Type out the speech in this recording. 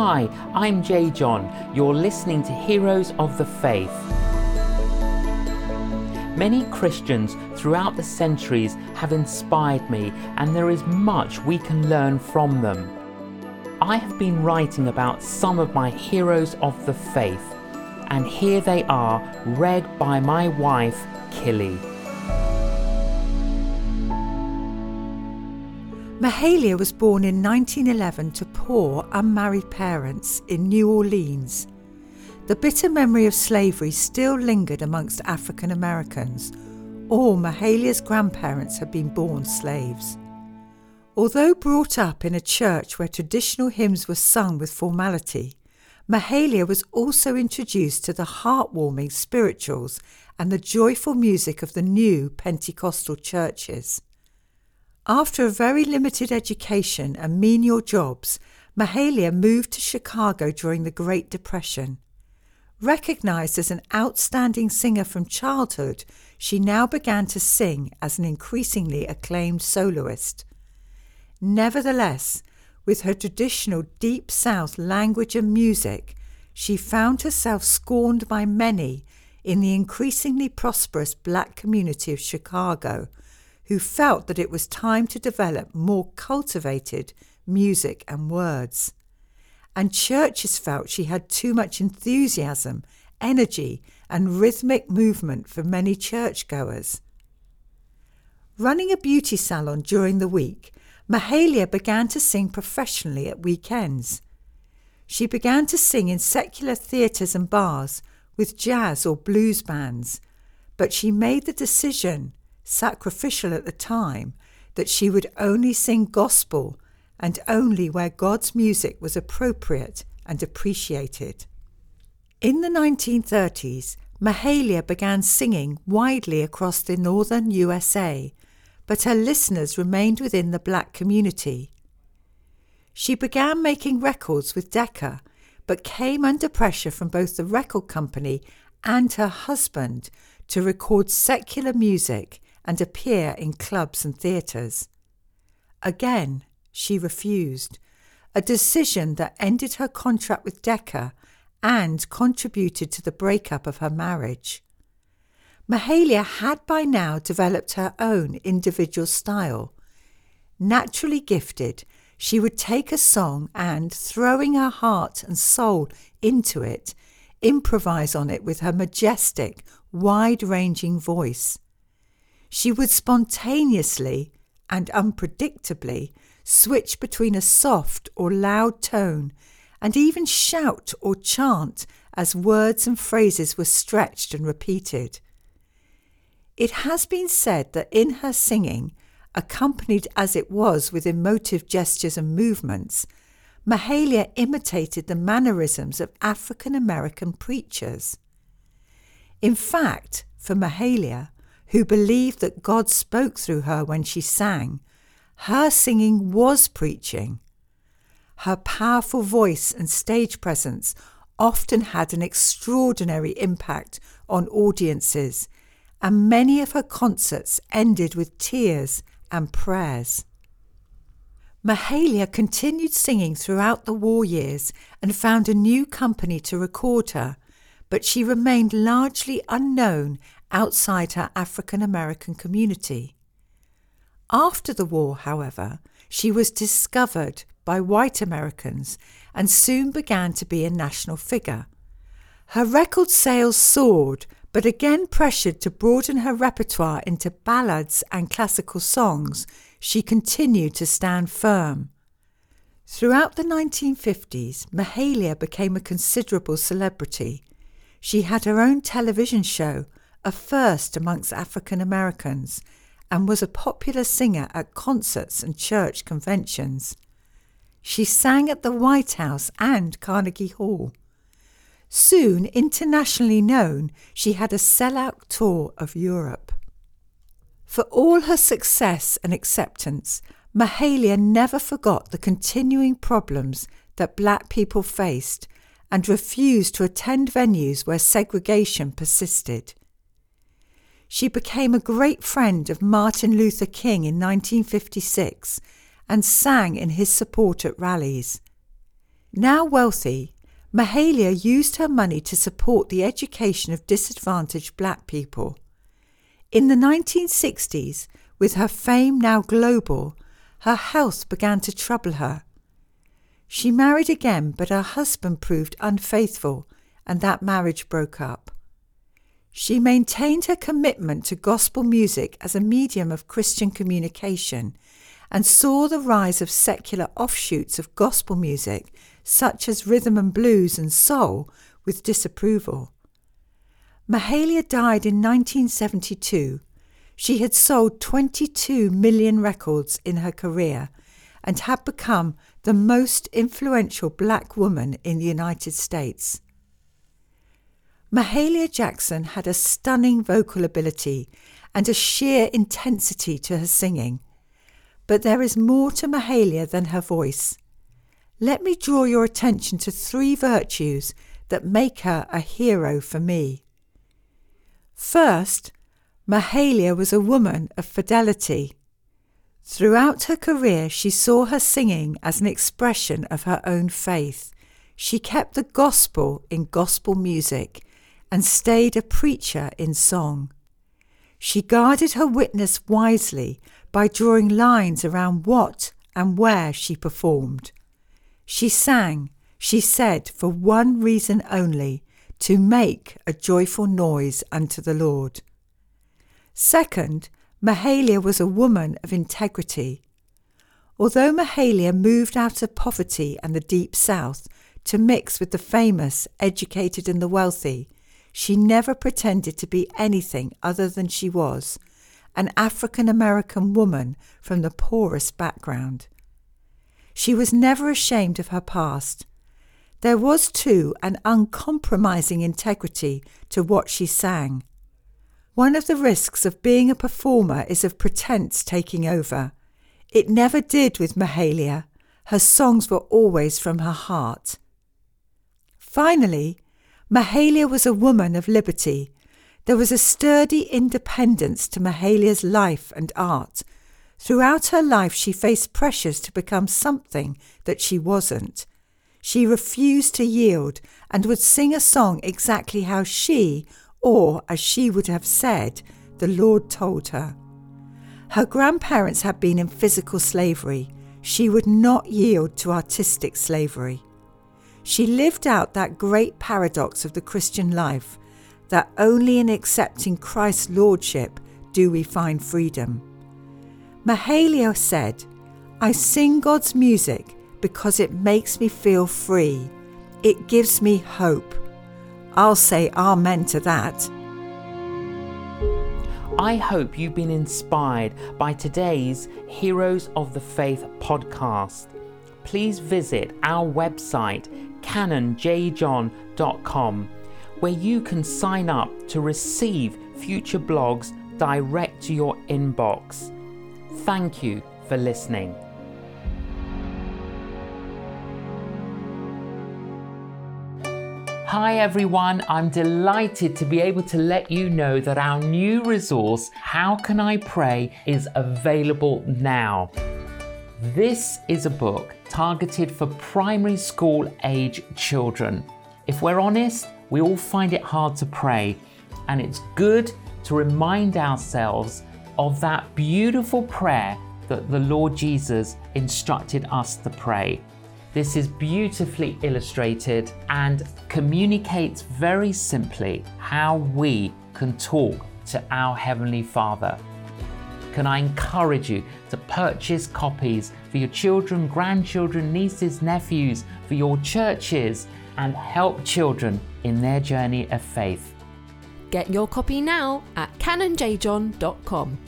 Hi, I'm J.John. You're listening to Heroes of the Faith. Many Christians throughout the centuries have inspired me, and there is much we can learn from them. I have been writing about some of my heroes of the faith, and here they are, read by my wife, Killy. Mahalia was born in 1911 to poor, unmarried parents in New Orleans. The bitter memory of slavery still lingered amongst African Americans. All Mahalia's grandparents had been born slaves. Although brought up in a church where traditional hymns were sung with formality, Mahalia was also introduced to the heartwarming spirituals and the joyful music of the new Pentecostal churches. After a very limited education and menial jobs, Mahalia moved to Chicago during the Great Depression. Recognized as an outstanding singer from childhood, she now began to sing as an increasingly acclaimed soloist. Nevertheless, with her traditional Deep South language and music, she found herself scorned by many in the increasingly prosperous black community of Chicago who felt that it was time to develop more cultivated music and words. And churches felt she had too much enthusiasm, energy, and rhythmic movement for many churchgoers. Running a beauty salon during the week, Mahalia began to sing professionally at weekends. She began to sing in secular theatres and bars with jazz or blues bands, but she made the decision sacrificial at the time, that she would only sing gospel and only where God's music was appropriate and appreciated. In the 1930s, Mahalia began singing widely across the northern USA, but her listeners remained within the black community. She began making records with Decca, but came under pressure from both the record company and her husband to record secular music and appear in clubs and theatres. Again, she refused, a decision that ended her contract with Decca and contributed to the breakup of her marriage. Mahalia had by now developed her own individual style. Naturally gifted, she would take a song and, throwing her heart and soul into it, improvise on it with her majestic, wide ranging voice. She would spontaneously and unpredictably switch between a soft or loud tone and even shout or chant as words and phrases were stretched and repeated. It has been said that in her singing, accompanied as it was with emotive gestures and movements, Mahalia imitated the mannerisms of African American preachers. In fact, for Mahalia, who believed that God spoke through her when she sang, her singing was preaching. Her powerful voice and stage presence often had an extraordinary impact on audiences, and many of her concerts ended with tears and prayers. Mahalia continued singing throughout the war years and found a new company to record her, but she remained largely unknown outside her African American community. After the war, however, she was discovered by white Americans and soon began to be a national figure. Her record sales soared, but again pressured to broaden her repertoire into ballads and classical songs, she continued to stand firm. Throughout the 1950s, Mahalia became a considerable celebrity. She had her own television show a first amongst African Americans, and was a popular singer at concerts and church conventions. She sang at the White House and Carnegie Hall. Soon internationally known, she had a sellout tour of Europe. For all her success and acceptance, Mahalia never forgot the continuing problems that black people faced and refused to attend venues where segregation persisted. She became a great friend of Martin Luther King in 1956 and sang in his support at rallies. Now wealthy, Mahalia used her money to support the education of disadvantaged black people. In the 1960s, with her fame now global, her health began to trouble her. She married again, but her husband proved unfaithful, and that marriage broke up. She maintained her commitment to gospel music as a medium of Christian communication and saw the rise of secular offshoots of gospel music, such as rhythm and blues and soul, with disapproval. Mahalia died in 1972. She had sold 22 million records in her career and had become the most influential black woman in the United States. Mahalia Jackson had a stunning vocal ability and a sheer intensity to her singing. But there is more to Mahalia than her voice. Let me draw your attention to three virtues that make her a hero for me. First, Mahalia was a woman of fidelity. Throughout her career, she saw her singing as an expression of her own faith. She kept the gospel in gospel music and stayed a preacher in song. She guarded her witness wisely by drawing lines around what and where she performed. She sang, she said, for one reason only to make a joyful noise unto the Lord. Second, Mahalia was a woman of integrity. Although Mahalia moved out of poverty and the deep south to mix with the famous, educated, and the wealthy, she never pretended to be anything other than she was an African American woman from the poorest background. She was never ashamed of her past. There was, too, an uncompromising integrity to what she sang. One of the risks of being a performer is of pretense taking over. It never did with Mahalia. Her songs were always from her heart. Finally, Mahalia was a woman of liberty. There was a sturdy independence to Mahalia's life and art. Throughout her life, she faced pressures to become something that she wasn't. She refused to yield and would sing a song exactly how she, or as she would have said, the Lord told her. Her grandparents had been in physical slavery. She would not yield to artistic slavery. She lived out that great paradox of the Christian life that only in accepting Christ's Lordship do we find freedom. Mahalia said, I sing God's music because it makes me feel free. It gives me hope. I'll say Amen to that. I hope you've been inspired by today's Heroes of the Faith podcast. Please visit our website canonjjohn.com, where you can sign up to receive future blogs direct to your inbox. Thank you for listening. Hi everyone, I'm delighted to be able to let you know that our new resource, How Can I Pray, is available now. This is a book targeted for primary school age children. If we're honest, we all find it hard to pray, and it's good to remind ourselves of that beautiful prayer that the Lord Jesus instructed us to pray. This is beautifully illustrated and communicates very simply how we can talk to our Heavenly Father can I encourage you to purchase copies for your children, grandchildren, nieces, nephews, for your churches, and help children in their journey of faith. Get your copy now at canonjjohn.com.